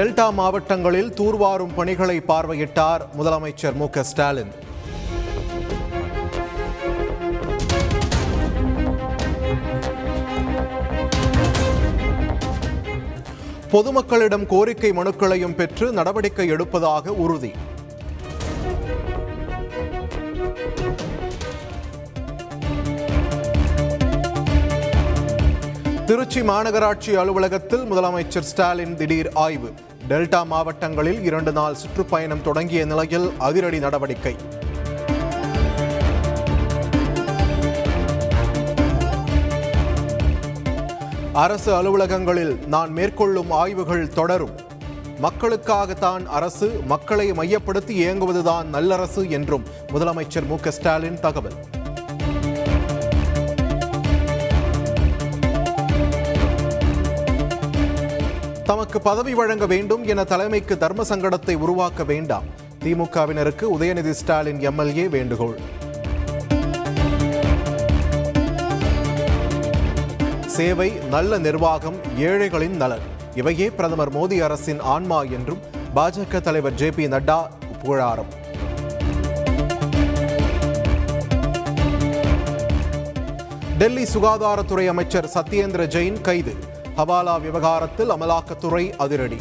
Delta மாவட்டங்களில் தூர்வாரும் பணிகளை பார்வையிட்டார் முதலமைச்சர் மு ஸ்டாலின். பொதுமக்களிடம் கோரிக்கை மனுக்களையும் பெற்று நடவடிக்கை எடுப்பதாக உறுதி. திருச்சி மாநகராட்சி அலுவலகத்தில் முதலமைச்சர் ஸ்டாலின் திடீர் ஆய்வு. டெல்டா மாவட்டங்களில் இரண்டு நாள் சுற்றுப்பயணம் தொடங்கிய நிலையில் அதிரடி நடவடிக்கை. அரசு அலுவலகங்களில் நான் மேற்கொள்ளும் ஆய்வுகள் தொடரும். மக்களுக்காகத்தான் அரசு மக்களை மையப்படுத்தி இயங்குவதுதான் நல்லரசு என்றும் முதலமைச்சர் மு ஸ்டாலின் தகவல். தமக்கு பதவி வழங்க வேண்டும் என தலைமைக்கு தர்ம சங்கடத்தை உருவாக்க வேண்டாம். திமுகவினருக்கு உதயநிதி ஸ்டாலின் எம்எல்ஏ வேண்டுகோள். சேவை நல்ல நிர்வாகம் ஏழைகளின் நலன். இவையே பிரதமர் மோடி அரசின் ஆன்மா என்றும் பாஜக தலைவர் ஜே பி நட்டா புகழாரம். டெல்லி சுகாதாரத்துறை அமைச்சர் சத்யேந்திர ஜெயின் கைது. ஹவாலா விவகாரத்தில் அமலாக்கத்துறை அதிரடி.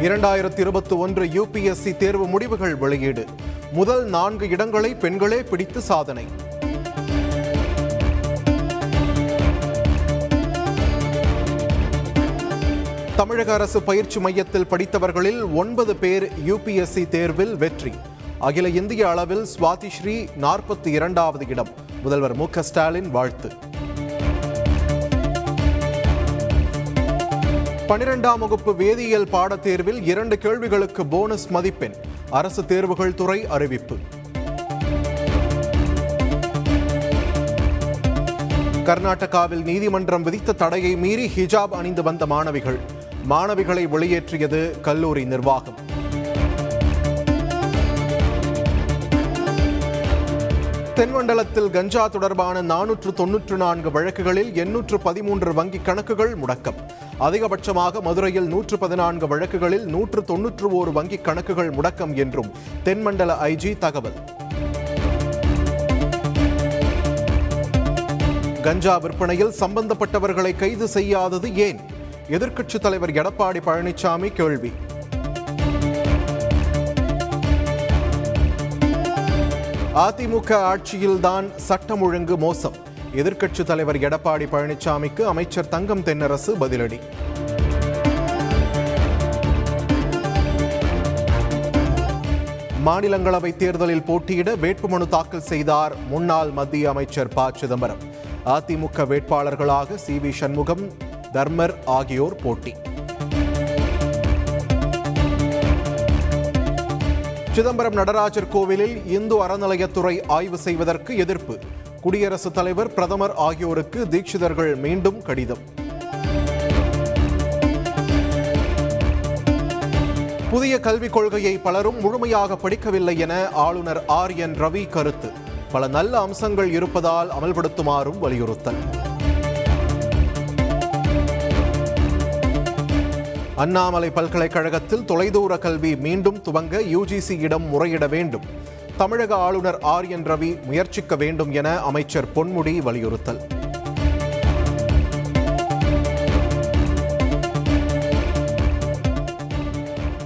இரண்டாயிரத்தி இருபத்தி ஒன்று யுபிஎஸ்சி தேர்வு முடிவுகள் வெளியீடு. முதல் நான்கு இடங்களை பெண்களே பிடித்து சாதனை. தமிழக அரசு பயிற்சி மையத்தில் படித்தவர்களில் ஒன்பது பேர் யுபிஎஸ்சி தேர்வில் வெற்றி. அகில இந்திய அளவில் சுவாதி ஸ்ரீ நாற்பத்தி இரண்டாவது இடம். முதல்வர் மு ஸ்டாலின் வாழ்த்து. பனிரெண்டாம் வகுப்பு வேதியியல் பாடத்தேர்வில் இரண்டு கேள்விகளுக்கு போனஸ் மதிப்பெண். அரசு தேர்வுகள் துறை அறிவிப்பு. கர்நாடகாவில் நீதிமன்றம் விதித்த தடையை மீறி ஹிஜாப் அணிந்து வந்த மாணவிகள். மாணவிகளை வெளியேற்றியது கல்லூரி நிர்வாகம். தென்மண்டலத்தில் கஞ்சா தொடர்பான நானூற்று தொன்னூற்று நான்கு வழக்குகளில் எண்ணூற்று பதிமூன்று வங்கி கணக்குகள் முடக்கம். அதிகபட்சமாக மதுரையில் நூற்று பதினான்கு வழக்குகளில் நூற்று தொன்னூற்று ஓரு வங்கி கணக்குகள் முடக்கம் என்றும் தென்மண்டல ஐஜி தகவல். கஞ்சா விற்பனையில் சம்பந்தப்பட்டவர்களை கைது செய்யாதது ஏன்? எதிர்க்கட்சித் தலைவர் எடப்பாடி பழனிசாமி கேள்வி. அதிமுக ஆட்சியில்தான் சட்டம் ஒழுங்கு மோசம். எதிர்க்கட்சித் தலைவர் எடப்பாடி பழனிசாமிக்கு அமைச்சர் தங்கம் தென்னரசு பதிலடி. மாநிலங்களவை தேர்தலில் போட்டியிட வேட்புமனு தாக்கல் செய்தார் முன்னாள் மத்திய அமைச்சர் ப. சிதம்பரம். அதிமுக வேட்பாளர்களாக சி. வி. சண்முகம் தர்மர் ஆகியோர் போட்டி. சிதம்பரம் நடராஜர் கோவிலில் இந்து அறநிலையத்துறை ஆய்வு செய்வதற்கு எதிர்ப்பு. குடியரசுத் தலைவர் பிரதமர் ஆகியோருக்கு தீட்சிதர்கள் மீண்டும் கடிதம். புதிய கல்விக் கொள்கையை பலரும் முழுமையாக படிக்கவில்லை என ஆளுநர் ஆர் என் ரவி கருத்து. பல நல்ல அம்சங்கள் இருப்பதால் அமல்படுத்துமாறும் வலியுறுத்தல். அண்ணாமலை பல்கலைக்கழகத்தில் தொலைதூர கல்வி மீண்டும் துவங்க யுஜிசியிடம் முறையிட வேண்டும். தமிழக ஆளுநர் ஆர் என் ரவி முயற்சிக்க வேண்டும் என அமைச்சர் பொன்முடி வலியுறுத்தல்.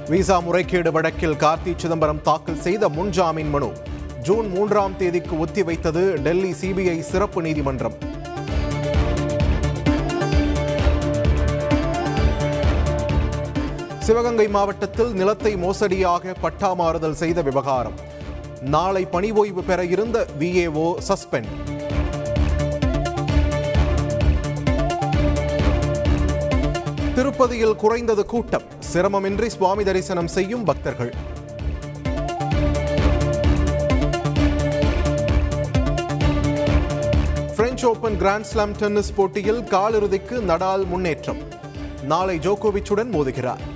விசா முறைகேடு வழக்கில் கார்த்தி சிதம்பரம் தாக்கல் செய்த முன்ஜாமீன் மனு. ஜூன் மூன்றாம் தேதிக்கு ஒத்திவைத்தது டெல்லி சிபிஐ சிறப்பு நீதிமன்றம். சிவகங்கை மாவட்டத்தில் நிலத்தை மோசடியாக பட்டா மாறுதல் செய்த விவகாரம். நாளை பணி ஓய்வு பெற இருந்த விஏஓ சஸ்பெண்ட். திருப்பதியில் குறைந்தது கூட்டம். சிரமமின்றி சுவாமி தரிசனம் செய்யும் பக்தர்கள். French open grand slam tennis போட்டியில் காலிறுதிக்கு நடால் முன்னேற்றம். நாளை ஜோகோவிச்சுடன் மோதுகிறார்.